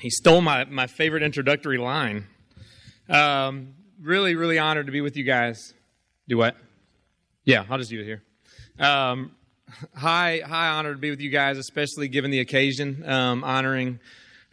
He stole my, my favorite introductory line. Um, really, really honored to be with you guys. Do what? Yeah, I'll just do it here. Um, high, high honor to be with you guys, especially given the occasion, um, honoring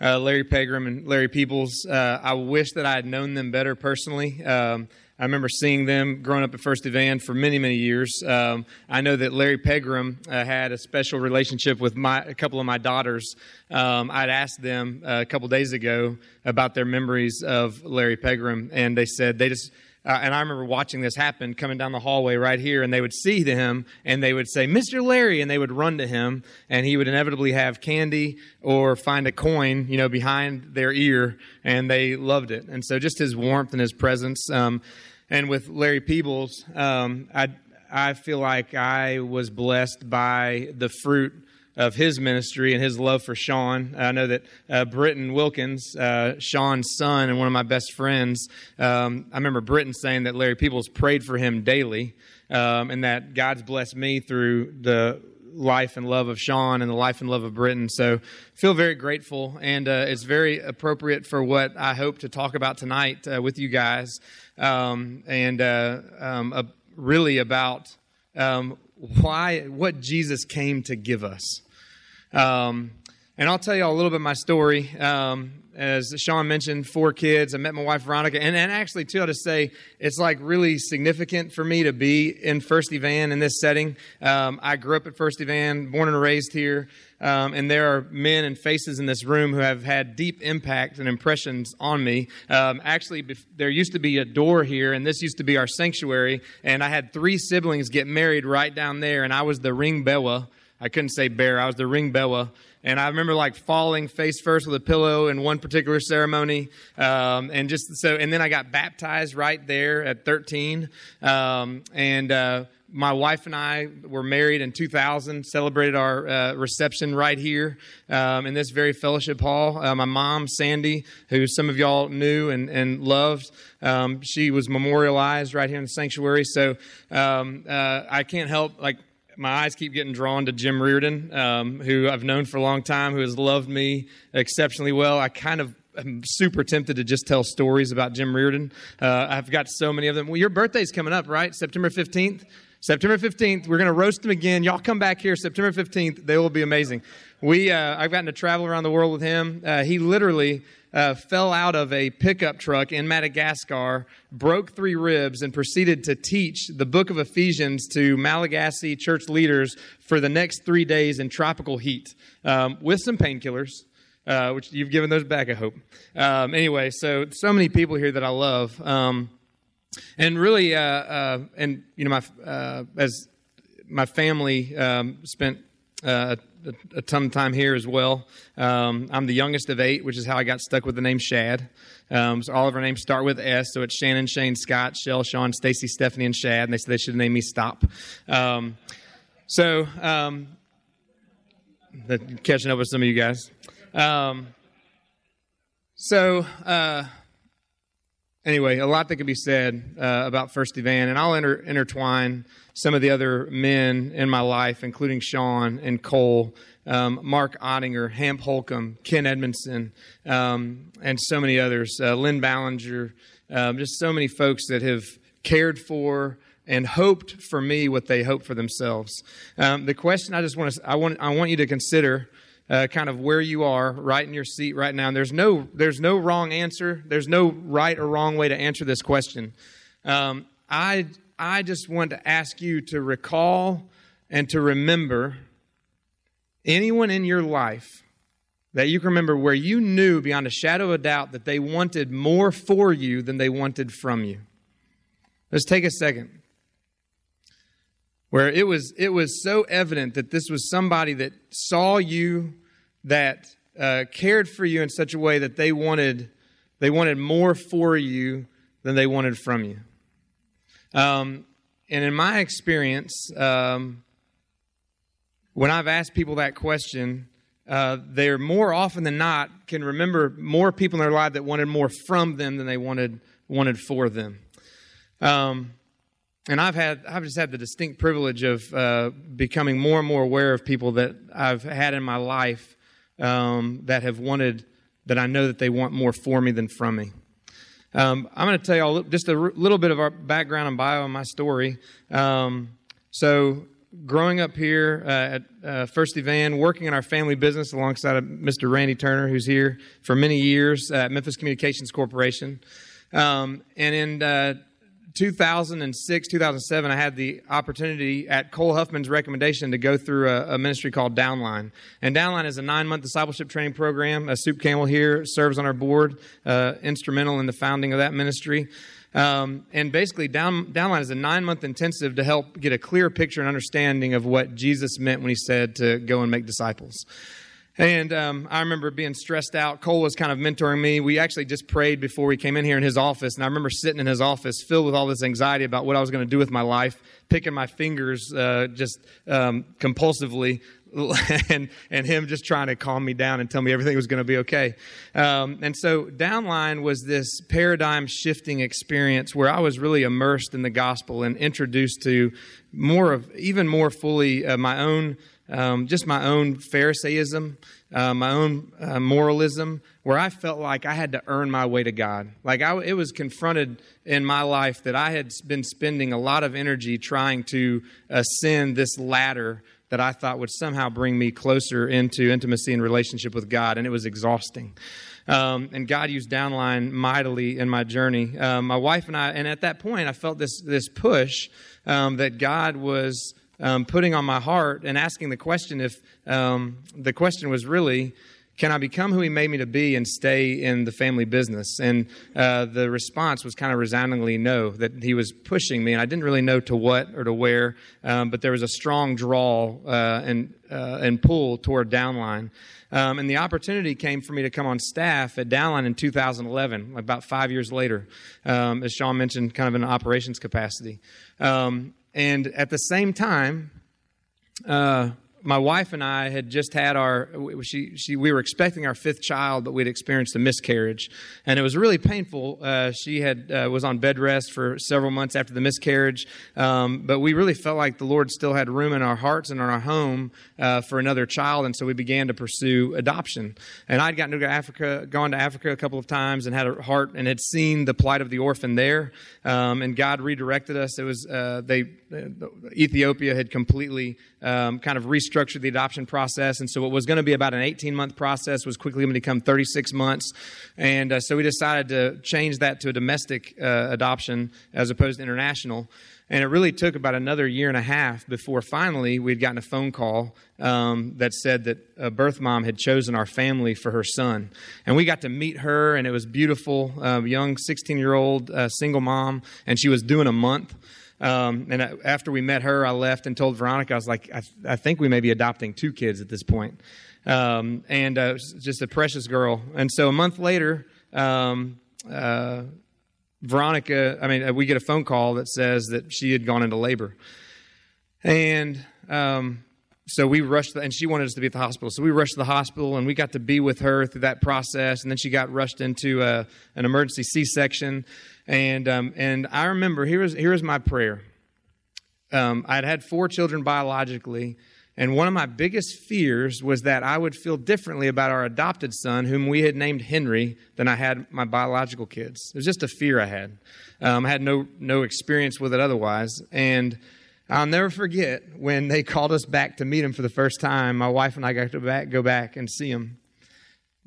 uh, Larry Pegram and Larry Peebles. Uh, I wish that I had known them better personally. Um, I remember seeing them growing up at First Evan for many, many years. Um, I know that Larry Pegram uh, had a special relationship with my, a couple of my daughters. Um, I'd asked them uh, a couple days ago about their memories of Larry Pegram, and they said they just uh, and I remember watching this happen coming down the hallway right here, and they would see him and they would say, Mr. Larry, and they would run to him, and he would inevitably have candy or find a coin, you know, behind their ear, and they loved it. And so just his warmth and his presence. Um, and with Larry Peebles, um, I, I feel like I was blessed by the fruit of his ministry and his love for Sean. I know that uh, Britton Wilkins, uh, Sean's son and one of my best friends, um, I remember Britton saying that Larry Peebles prayed for him daily um, and that God's blessed me through the life and love of Sean and the life and love of Britton. So feel very grateful, and uh, it's very appropriate for what I hope to talk about tonight uh, with you guys, um, and uh, um, really about um, why what Jesus came to give us. Um, and I'll tell you all a little bit of my story. Um, as Sean mentioned, four kids. I met my wife Veronica, and, and actually, too, I'll just say it's like really significant for me to be in First Evan in this setting. Um, I grew up at First Evan, born and raised here, um, and there are men and faces in this room who have had deep impact and impressions on me. Um, actually, there used to be a door here, and this used to be our sanctuary, and I had three siblings get married right down there, and I was the ring bewa I couldn't say bear. I was the ring bewa. And I remember like falling face first with a pillow in one particular ceremony. Um, and just so, and then I got baptized right there at 13. Um, and, uh, my wife and I were married in 2000, celebrated our uh, reception right here um, in this very fellowship hall. Uh, my mom, Sandy, who some of y'all knew and, and loved, um, she was memorialized right here in the sanctuary. So um, uh, I can't help, like, my eyes keep getting drawn to Jim Reardon, um, who I've known for a long time, who has loved me exceptionally well. I kind of am super tempted to just tell stories about Jim Reardon. Uh, I've got so many of them. Well, your birthday's coming up, right? September 15th? September 15th, we're going to roast them again. Y'all come back here September 15th. They will be amazing. We, uh, I've gotten to travel around the world with him. Uh, he literally uh, fell out of a pickup truck in Madagascar, broke three ribs, and proceeded to teach the book of Ephesians to Malagasy church leaders for the next three days in tropical heat um, with some painkillers. Uh, which you've given those back, I hope. Um, anyway, so so many people here that I love. Um, and really, uh, uh, and you know, my uh, as my family um, spent uh, a, a, ton of time here as well. Um, I'm the youngest of eight, which is how I got stuck with the name Shad. Um, so all of our names start with S, so it's Shannon, Shane, Scott, Shell, Sean, Stacy, Stephanie, and Shad. And they said they should name me Stop. Um, so um, catching up with some of you guys. Um, so. Uh, anyway, a lot that can be said uh, about First Evan, and I'll inter- intertwine some of the other men in my life, including Sean and Cole, um, Mark Ottinger, Hamp Holcomb, Ken Edmondson, um, and so many others, uh, Lynn Ballinger, um, just so many folks that have cared for and hoped for me what they hope for themselves. Um, the question I just want to I want I want you to consider uh, kind of where you are right in your seat right now. And there's no, there's no wrong answer. There's no right or wrong way to answer this question. Um, I, I just want to ask you to recall and to remember anyone in your life that you can remember where you knew beyond a shadow of a doubt that they wanted more for you than they wanted from you. Let's take a second where it was it was so evident that this was somebody that saw you that uh, cared for you in such a way that they wanted they wanted more for you than they wanted from you. Um, and in my experience um, when i've asked people that question uh, they're more often than not can remember more people in their life that wanted more from them than they wanted wanted for them. Um, and I've had I've just had the distinct privilege of uh, becoming more and more aware of people that I've had in my life um, that have wanted that I know that they want more for me than from me. Um, I'm going to tell you all just a r- little bit of our background and bio and my story. Um, so, growing up here uh, at uh, First Evan, working in our family business alongside of Mr. Randy Turner, who's here for many years at Memphis Communications Corporation. Um, and in uh, 2006, 2007, I had the opportunity at Cole Huffman's recommendation to go through a, a ministry called Downline. And Downline is a nine month discipleship training program. Uh, Soup Campbell here serves on our board, uh, instrumental in the founding of that ministry. Um, and basically, down, Downline is a nine month intensive to help get a clear picture and understanding of what Jesus meant when he said to go and make disciples. And um, I remember being stressed out. Cole was kind of mentoring me. We actually just prayed before we came in here in his office. And I remember sitting in his office filled with all this anxiety about what I was going to do with my life, picking my fingers uh, just um, compulsively, and, and him just trying to calm me down and tell me everything was going to be okay. Um, and so, Downline was this paradigm shifting experience where I was really immersed in the gospel and introduced to more of, even more fully, uh, my own um, just my own Pharisaism, uh, my own uh, moralism, where I felt like I had to earn my way to God. Like I, it was confronted in my life that I had been spending a lot of energy trying to ascend this ladder that I thought would somehow bring me closer into intimacy and relationship with God, and it was exhausting. Um, and God used downline mightily in my journey. Um, my wife and I, and at that point, I felt this this push um, that God was um, putting on my heart and asking the question if um, the question was really, can I become who He made me to be and stay in the family business? And uh, the response was kind of resoundingly no, that He was pushing me, and I didn't really know to what or to where, um, but there was a strong draw uh, and, uh, and pull toward downline. Um, and the opportunity came for me to come on staff at Downline in 2011, about five years later, um, as Sean mentioned, kind of in an operations capacity. Um, and at the same time, uh, my wife and I had just had our she, she we were expecting our fifth child, but we'd experienced a miscarriage, and it was really painful. Uh, she had uh, was on bed rest for several months after the miscarriage, um, but we really felt like the Lord still had room in our hearts and in our home uh, for another child, and so we began to pursue adoption. And I'd gotten to Africa, gone to Africa a couple of times, and had a heart and had seen the plight of the orphan there, um, and God redirected us. It was uh, they Ethiopia had completely um, kind of restructured the adoption process. And so what was going to be about an 18 month process was quickly going to become 36 months. And uh, so we decided to change that to a domestic uh, adoption as opposed to international. And it really took about another year and a half before finally we'd gotten a phone call um, that said that a birth mom had chosen our family for her son. And we got to meet her, and it was beautiful. Uh, young 16 year old uh, single mom, and she was doing a month. Um, and after we met her, I left and told Veronica, I was like, I, th- I think we may be adopting two kids at this point. Um, and uh, just a precious girl. And so a month later, um, uh, Veronica, I mean, uh, we get a phone call that says that she had gone into labor. And um, so we rushed, the, and she wanted us to be at the hospital. So we rushed to the hospital, and we got to be with her through that process. And then she got rushed into a, uh, an emergency C section. And, um, and I remember, here was, here was my prayer. Um, I'd had four children biologically, and one of my biggest fears was that I would feel differently about our adopted son, whom we had named Henry, than I had my biological kids. It was just a fear I had. Um, I had no, no experience with it otherwise. And I'll never forget when they called us back to meet him for the first time. My wife and I got to back, go back and see him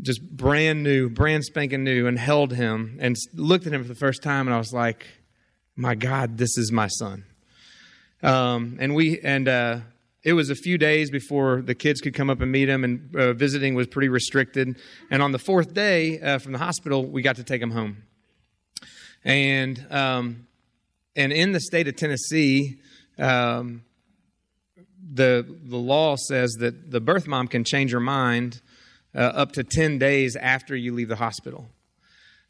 just brand new, brand spanking new, and held him and looked at him for the first time, and I was like, "My God, this is my son." Um, and we and uh, it was a few days before the kids could come up and meet him, and uh, visiting was pretty restricted. And on the fourth day uh, from the hospital, we got to take him home. And um, and in the state of Tennessee. Um, the the law says that the birth mom can change her mind uh, up to 10 days after you leave the hospital.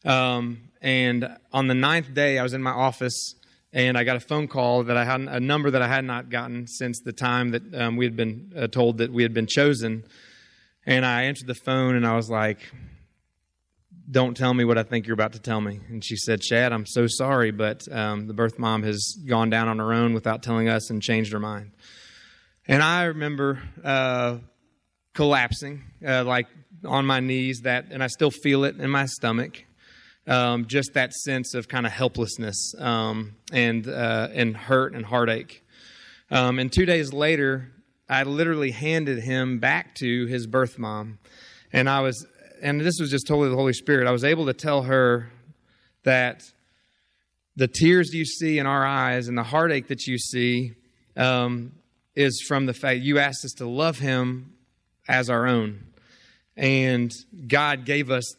Um, and on the ninth day, I was in my office and I got a phone call that I had a number that I had not gotten since the time that um, we had been uh, told that we had been chosen. And I answered the phone and I was like, don't tell me what I think you're about to tell me. And she said, Shad, I'm so sorry, but um, the birth mom has gone down on her own without telling us and changed her mind. And I remember uh, collapsing, uh, like on my knees, that, and I still feel it in my stomach. Um, just that sense of kind of helplessness um, and uh, and hurt and heartache. Um, and two days later, I literally handed him back to his birth mom, and I was, and this was just totally the Holy Spirit. I was able to tell her that the tears you see in our eyes and the heartache that you see um, is from the fact you asked us to love him as our own. And God gave us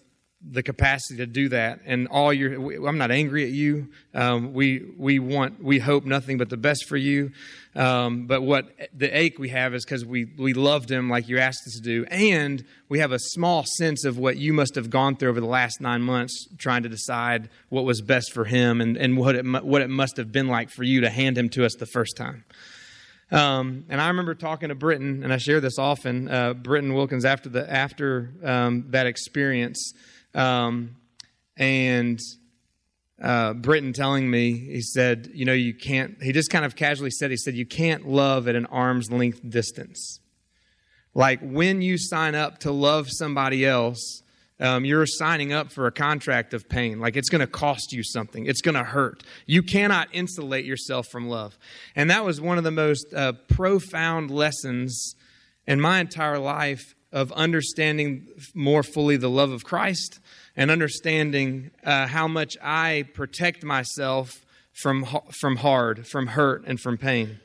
the capacity to do that. And all your, I'm not angry at you. Um, we we want, we hope nothing but the best for you. Um, but what the ache we have is because we we loved him like you asked us to do, and we have a small sense of what you must have gone through over the last nine months trying to decide what was best for him and and what it what it must have been like for you to hand him to us the first time. Um, and I remember talking to Britton, and I share this often. Uh, Britton Wilkins after the after um, that experience. Um, and uh, Britton telling me, he said, you know, you can't, he just kind of casually said, he said, you can't love at an arm's length distance. Like when you sign up to love somebody else, um, you're signing up for a contract of pain. Like it's going to cost you something. It's going to hurt. You cannot insulate yourself from love. And that was one of the most uh, profound lessons in my entire life of understanding more fully the love of Christ and understanding uh, how much I protect myself from from hard, from hurt, and from pain.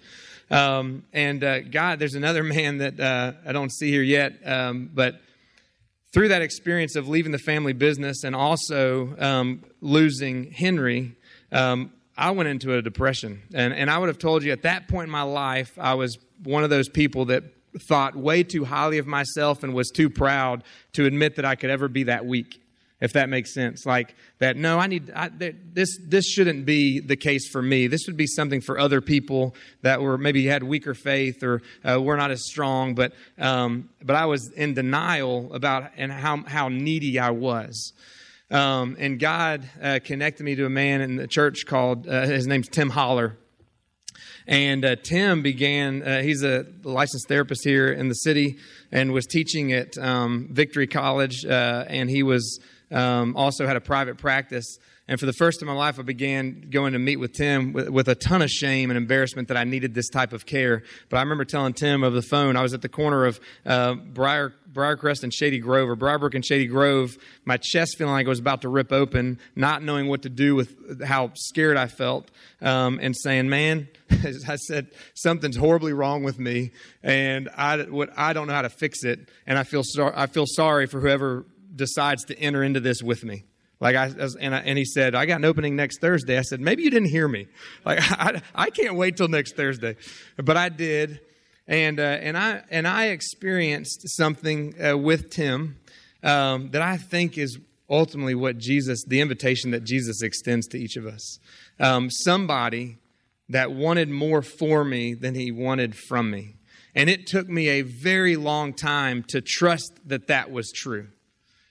Um, and uh, God, there's another man that uh, I don't see here yet, um, but through that experience of leaving the family business and also um, losing Henry, um, I went into a depression. And, and I would have told you at that point in my life, I was one of those people that thought way too highly of myself and was too proud to admit that I could ever be that weak if that makes sense. Like that no i need I, this this shouldn't be the case for me. This would be something for other people that were maybe had weaker faith or uh, were not as strong but um, but i was in denial about and how how needy i was. Um, and god uh, connected me to a man in the church called uh, his name's tim holler and uh, Tim began, uh, he's a licensed therapist here in the city and was teaching at um, Victory College. Uh, and he was um, also had a private practice. And for the first time in my life, I began going to meet with Tim with, with, a ton of shame and embarrassment that I needed this type of care. But I remember telling Tim over the phone, I was at the corner of uh, Briar, Briarcrest and Shady Grove, or Briarbrook and Shady Grove, my chest feeling like it was about to rip open, not knowing what to do with how scared I felt, um, and saying, Man, I said, something's horribly wrong with me, and I, what, I don't know how to fix it, and I feel, sor- I feel sorry for whoever decides to enter into this with me. Like I, and, I, and he said, I got an opening next Thursday. I said, maybe you didn't hear me. Like I, I can't wait till next Thursday, but I did, and uh, and I and I experienced something uh, with Tim um, that I think is ultimately what Jesus, the invitation that Jesus extends to each of us. Um, somebody that wanted more for me than he wanted from me, and it took me a very long time to trust that that was true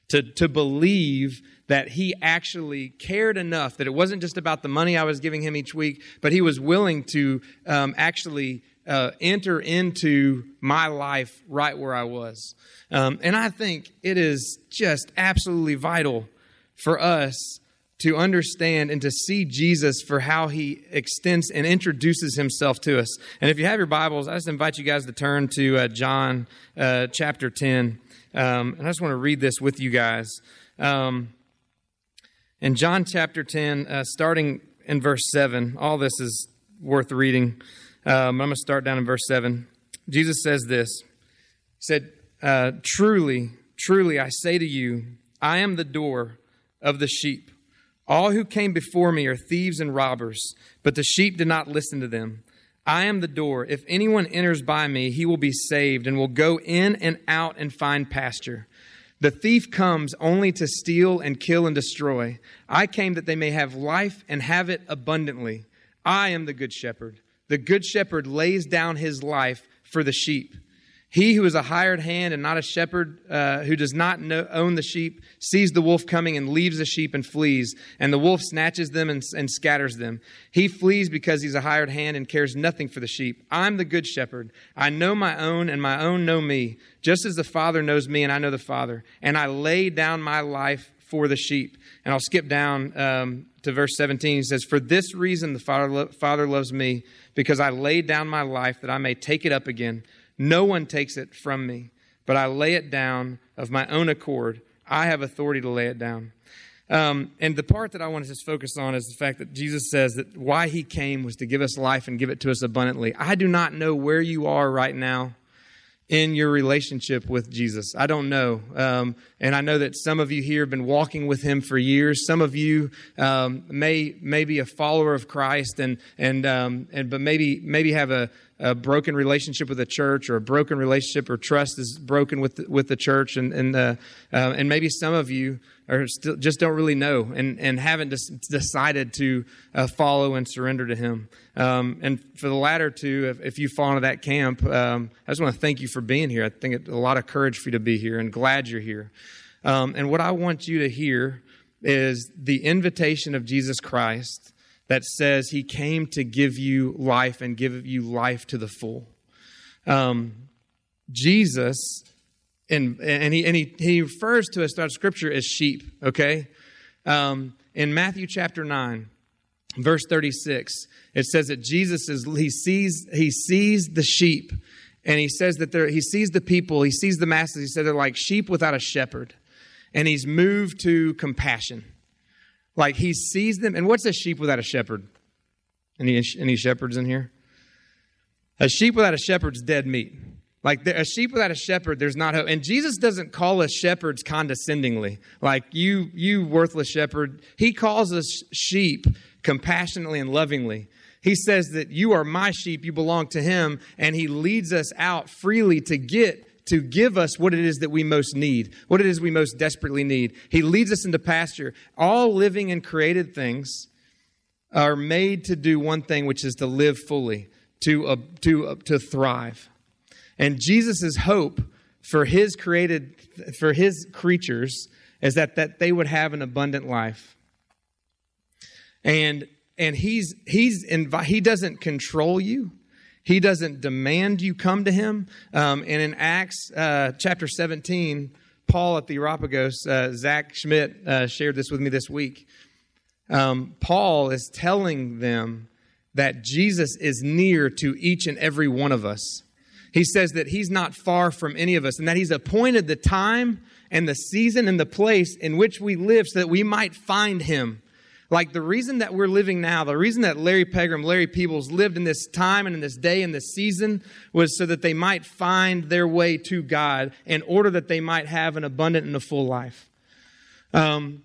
to, to believe that he actually cared enough that it wasn't just about the money I was giving him each week, but he was willing to um, actually uh, enter into my life right where I was. Um, and I think it is just absolutely vital for us to understand and to see Jesus for how he extends and introduces himself to us. And if you have your Bibles, I just invite you guys to turn to uh, John uh, chapter 10. Um, and I just want to read this with you guys. Um, in John chapter 10, uh, starting in verse 7, all this is worth reading. Um, I'm going to start down in verse 7. Jesus says this He said, uh, Truly, truly, I say to you, I am the door of the sheep. All who came before me are thieves and robbers, but the sheep did not listen to them. I am the door. If anyone enters by me, he will be saved and will go in and out and find pasture. The thief comes only to steal and kill and destroy. I came that they may have life and have it abundantly. I am the good shepherd. The good shepherd lays down his life for the sheep. He who is a hired hand and not a shepherd, uh, who does not know, own the sheep, sees the wolf coming and leaves the sheep and flees, and the wolf snatches them and, and scatters them. He flees because he's a hired hand and cares nothing for the sheep. I'm the good shepherd. I know my own, and my own know me, just as the Father knows me, and I know the Father. And I lay down my life for the sheep. And I'll skip down um, to verse 17. He says, For this reason the Father, lo- Father loves me, because I lay down my life that I may take it up again. No one takes it from me, but I lay it down of my own accord. I have authority to lay it down. Um, and the part that I want to just focus on is the fact that Jesus says that why he came was to give us life and give it to us abundantly. I do not know where you are right now in your relationship with Jesus. I don't know. Um, and I know that some of you here have been walking with him for years. Some of you um, may, may be a follower of Christ and, and, um, and but maybe, maybe have a, a broken relationship with the church or a broken relationship or trust is broken with the, with the church and and uh, uh, and maybe some of you are still just don't really know and and haven't decided to uh, follow and surrender to Him. Um, and for the latter two, if, if you fall into that camp, um, I just want to thank you for being here. I think a lot of courage for you to be here and glad you're here. Um, and what I want you to hear is the invitation of Jesus Christ that says he came to give you life and give you life to the full. Um, Jesus, and, and, he, and he, he refers to us throughout Scripture as sheep, okay? Um, in Matthew chapter 9, verse 36, it says that Jesus is, he sees, he sees the sheep, and he says that he sees the people, he sees the masses, he said they're like sheep without a shepherd, and he's moved to compassion. Like he sees them. And what's a sheep without a shepherd? Any, any shepherds in here? A sheep without a shepherd's dead meat. Like a sheep without a shepherd, there's not hope. And Jesus doesn't call us shepherds condescendingly, like you, you worthless shepherd. He calls us sheep compassionately and lovingly. He says that you are my sheep, you belong to him, and he leads us out freely to get to give us what it is that we most need, what it is we most desperately need. He leads us into pasture. All living and created things are made to do one thing, which is to live fully, to, uh, to, uh, to thrive. And Jesus' hope for his created, for his creatures is that, that they would have an abundant life. And, and he's, he's invi- he doesn't control you. He doesn't demand you come to him. Um, and in Acts uh, chapter 17, Paul at the Areopagus, uh, Zach Schmidt uh, shared this with me this week. Um, Paul is telling them that Jesus is near to each and every one of us. He says that he's not far from any of us and that he's appointed the time and the season and the place in which we live so that we might find him. Like the reason that we're living now, the reason that Larry Pegram, Larry Peebles lived in this time and in this day and this season was so that they might find their way to God in order that they might have an abundant and a full life. Um,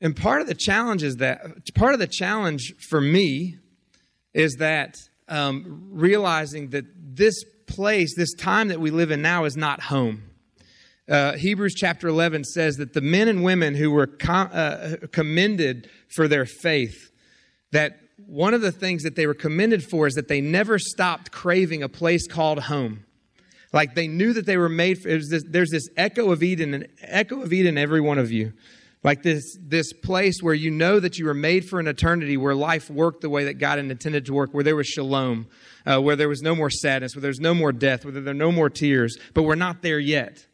and part of the challenge is that, part of the challenge for me is that um, realizing that this place, this time that we live in now is not home uh, Hebrews chapter 11 says that the men and women who were com- uh, commended for their faith, that one of the things that they were commended for is that they never stopped craving a place called home. Like they knew that they were made for, this, there's this echo of Eden, an echo of Eden, every one of you. Like this, this place where you know that you were made for an eternity, where life worked the way that God intended to work, where there was shalom, uh, where there was no more sadness, where there's no more death, where there are no more tears, but we're not there yet.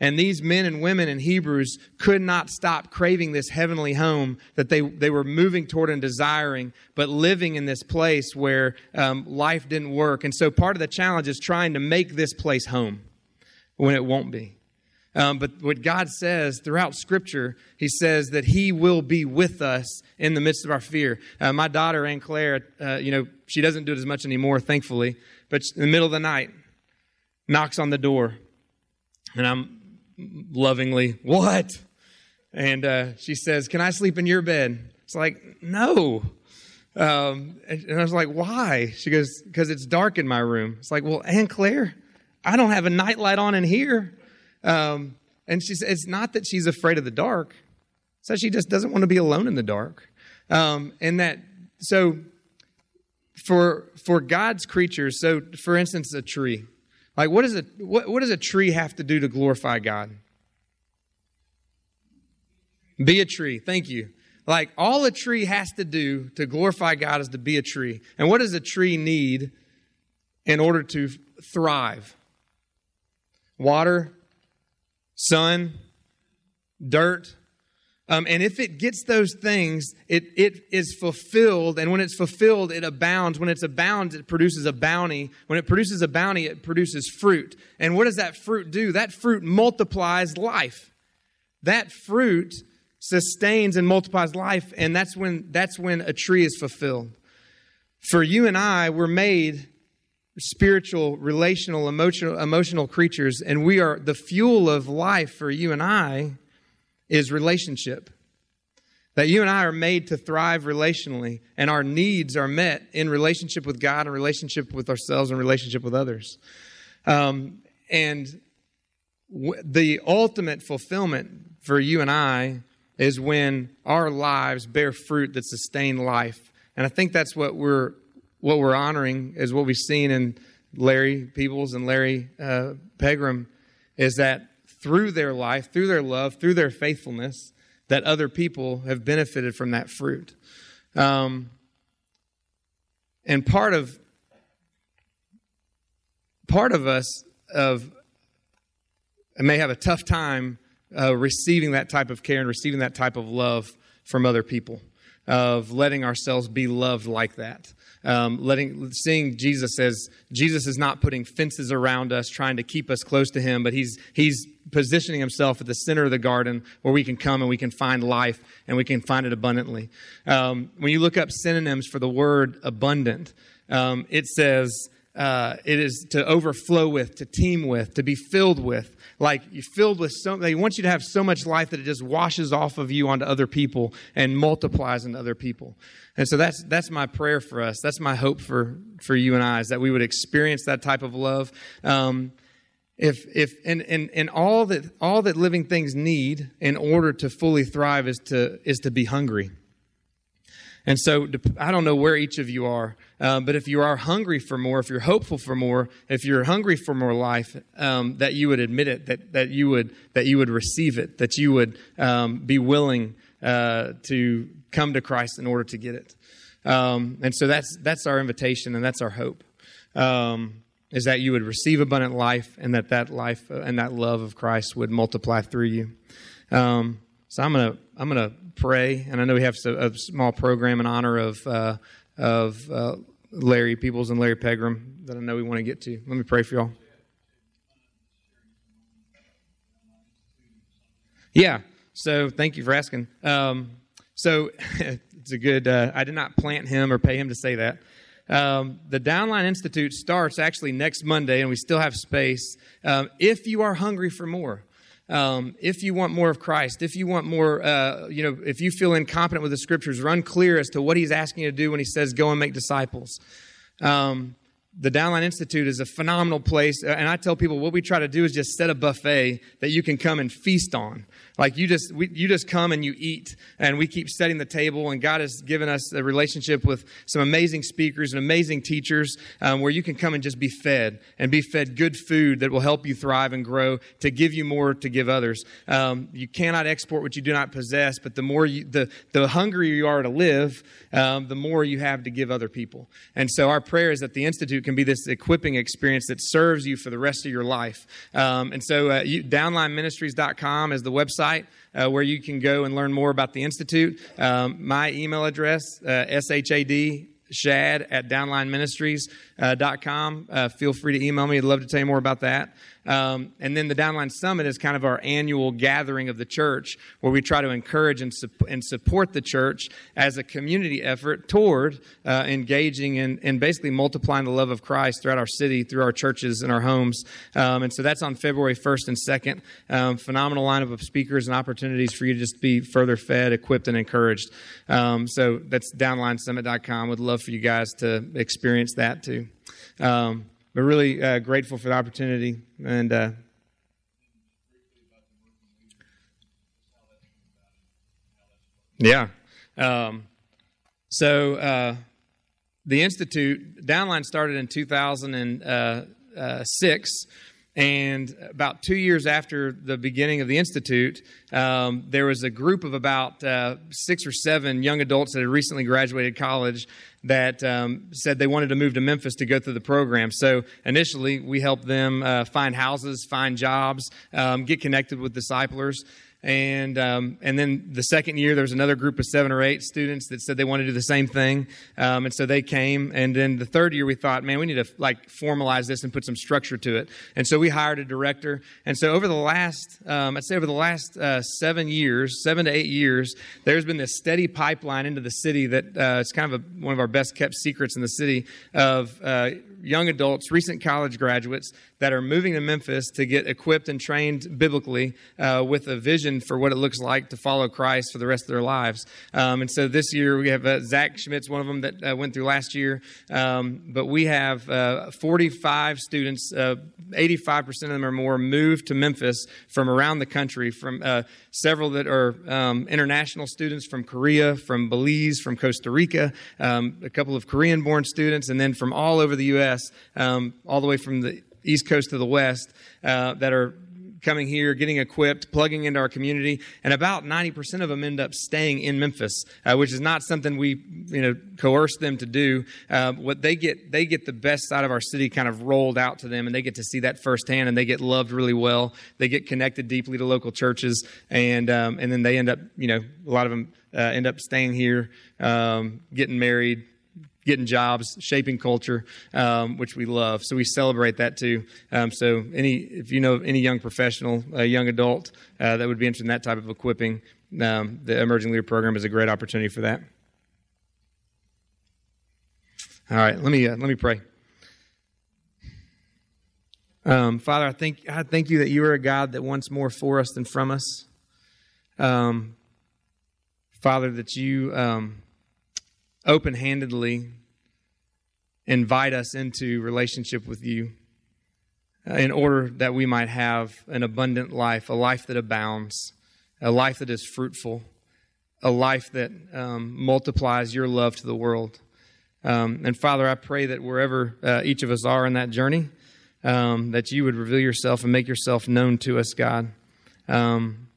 And these men and women in Hebrews could not stop craving this heavenly home that they, they were moving toward and desiring, but living in this place where um, life didn't work. And so part of the challenge is trying to make this place home when it won't be. Um, but what God says throughout Scripture, He says that He will be with us in the midst of our fear. Uh, my daughter, Anne Claire, uh, you know, she doesn't do it as much anymore, thankfully, but in the middle of the night, knocks on the door. And I'm lovingly, What? And uh, she says, Can I sleep in your bed? It's like, No. Um, and, I was like, Why? She goes, Because it's dark in my room. It's like, Well, Anne Claire, I don't have a nightlight on in here. Um, and she says, It's not that she's afraid of the dark, so she just doesn't want to be alone in the dark. Um, and that, so for for God's creatures, so for instance, a tree. Like, what, is a, what, what does a tree have to do to glorify God? Be a tree. Thank you. Like, all a tree has to do to glorify God is to be a tree. And what does a tree need in order to thrive? Water, sun, dirt, um, and if it gets those things, it, it is fulfilled. And when it's fulfilled, it abounds. When it's abounds, it produces a bounty. When it produces a bounty, it produces fruit. And what does that fruit do? That fruit multiplies life. That fruit sustains and multiplies life. And that's when, that's when a tree is fulfilled. For you and I, we're made spiritual, relational, emotional, emotional creatures. And we are the fuel of life for you and I is relationship. That you and I are made to thrive relationally, and our needs are met in relationship with God, and relationship with ourselves, and relationship with others. Um, and w- the ultimate fulfillment for you and I is when our lives bear fruit that sustain life. And I think that's what we're what we're honoring is what we've seen in Larry Peebles and Larry uh, Pegram is that through their life, through their love, through their faithfulness, that other people have benefited from that fruit. Um, and part of part of us of may have a tough time uh, receiving that type of care and receiving that type of love from other people, of letting ourselves be loved like that um, letting seeing Jesus as Jesus is not putting fences around us, trying to keep us close to Him, but He's He's positioning Himself at the center of the garden where we can come and we can find life and we can find it abundantly. Um, when you look up synonyms for the word abundant, um, it says uh, it is to overflow with, to teem with, to be filled with. Like you're filled with so, they want you to have so much life that it just washes off of you onto other people and multiplies into other people. And so that's that's my prayer for us. That's my hope for for you and I is that we would experience that type of love. Um, if if and, and and all that all that living things need in order to fully thrive is to is to be hungry. And so I don't know where each of you are, um, but if you are hungry for more, if you're hopeful for more, if you're hungry for more life, um, that you would admit it, that, that you would that you would receive it, that you would um, be willing uh, to come to Christ in order to get it. Um, and so that's that's our invitation and that's our hope. Um, is that you would receive abundant life and that that life and that love of Christ would multiply through you. Um, so I'm gonna I'm gonna pray, and I know we have a, small program in honor of uh, of uh, Larry Peebles and Larry Pegram that I know we want to get to. Let me pray for y'all. Yeah. So thank you for asking. Um, so it's a good. Uh, I did not plant him or pay him to say that. Um, the Downline Institute starts actually next Monday, and we still have space. Um, if you are hungry for more, um, if you want more of Christ, if you want more, uh, you know, if you feel incompetent with the scriptures, run clear as to what He's asking you to do when He says, "Go and make disciples." Um, the Downline Institute is a phenomenal place, and I tell people what we try to do is just set a buffet that you can come and feast on. Like you just we, you just come and you eat, and we keep setting the table. And God has given us a relationship with some amazing speakers and amazing teachers, um, where you can come and just be fed and be fed good food that will help you thrive and grow to give you more to give others. Um, you cannot export what you do not possess, but the more you, the the hungrier you are to live, um, the more you have to give other people. And so our prayer is that the institute can be this equipping experience that serves you for the rest of your life. Um, and so uh, you, downlineministries.com is the website website uh, where you can go and learn more about the Institute. Um, my email address, uh, shad shad at downlineministries.com. Uh, uh, feel free to email me. I'd love to tell you more about that. Um, and then the Downline Summit is kind of our annual gathering of the church where we try to encourage and, su- and support the church as a community effort toward uh, engaging and, and basically multiplying the love of Christ throughout our city, through our churches and our homes. Um, and so that's on February 1st and 2nd. Um, phenomenal lineup of speakers and opportunities for you to just be further fed, equipped, and encouraged. Um, so that's downlinesummit.com. Would love for you guys to experience that too. Um, but really uh, grateful for the opportunity and uh, yeah. Um, so uh, the institute downline started in 2000 and about two years after the beginning of the Institute, um, there was a group of about uh, six or seven young adults that had recently graduated college that um, said they wanted to move to Memphis to go through the program. So initially, we helped them uh, find houses, find jobs, um, get connected with disciplers and um, and then the second year there was another group of seven or eight students that said they wanted to do the same thing, um, and so they came. And then the third year we thought, man, we need to like formalize this and put some structure to it. And so we hired a director. And so over the last, um, I'd say over the last uh, seven years, seven to eight years, there's been this steady pipeline into the city that uh, it's kind of a, one of our best kept secrets in the city of. Uh, young adults, recent college graduates that are moving to Memphis to get equipped and trained biblically uh, with a vision for what it looks like to follow Christ for the rest of their lives. Um, and so this year we have uh, Zach Schmidt's one of them that uh, went through last year. Um, but we have uh, 45 students, 85% uh, of them or more, moved to Memphis from around the country, from uh, several that are um, international students from Korea, from Belize, from Costa Rica, um, a couple of Korean born students, and then from all over the U.S um, all the way from the East Coast to the West, uh, that are coming here, getting equipped, plugging into our community, and about 90% of them end up staying in Memphis, uh, which is not something we, you know, coerce them to do. Uh, what they get, they get the best side of our city kind of rolled out to them, and they get to see that firsthand, and they get loved really well. They get connected deeply to local churches, and um, and then they end up, you know, a lot of them uh, end up staying here, um, getting married, getting jobs, shaping culture, um, which we love. So we celebrate that too. Um, so any, if you know any young professional, a young adult uh, that would be interested in that type of equipping, um, the Emerging Leader Program is a great opportunity for that. All right, let me uh, let me pray. Um, Father, I thank I thank you that you are a God that wants more for us than from us. Um, Father, that you um, open handedly invite us into relationship with you uh, in order that we might have an abundant life, a life that abounds, a life that is fruitful, a life that um, multiplies your love to the world. Um, and Father, I pray that wherever uh, each of us are in that journey, um, that you would reveal yourself and make yourself known to us, God. Um,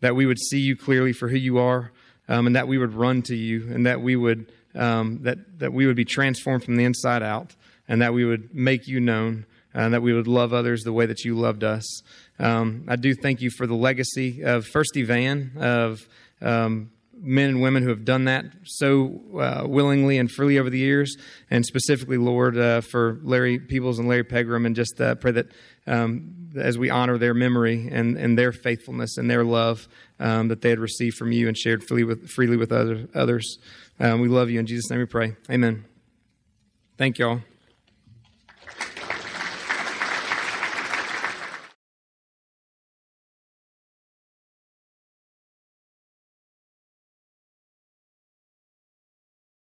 that we would see you clearly for who you are, um, and that we would run to you, and that we would um, that that we would be transformed from the inside out, and that we would make you known, and that we would love others the way that you loved us. Um, I do thank you for the legacy of First Evan of um, men and women who have done that so uh, willingly and freely over the years, and specifically, Lord, uh, for Larry Peebles and Larry Pegram, and just uh, pray that um, as we honor their memory and, and their faithfulness and their love um, that they had received from you and shared freely with, freely with other, others. Um, we love you. In Jesus' name we pray. Amen. Thank y'all.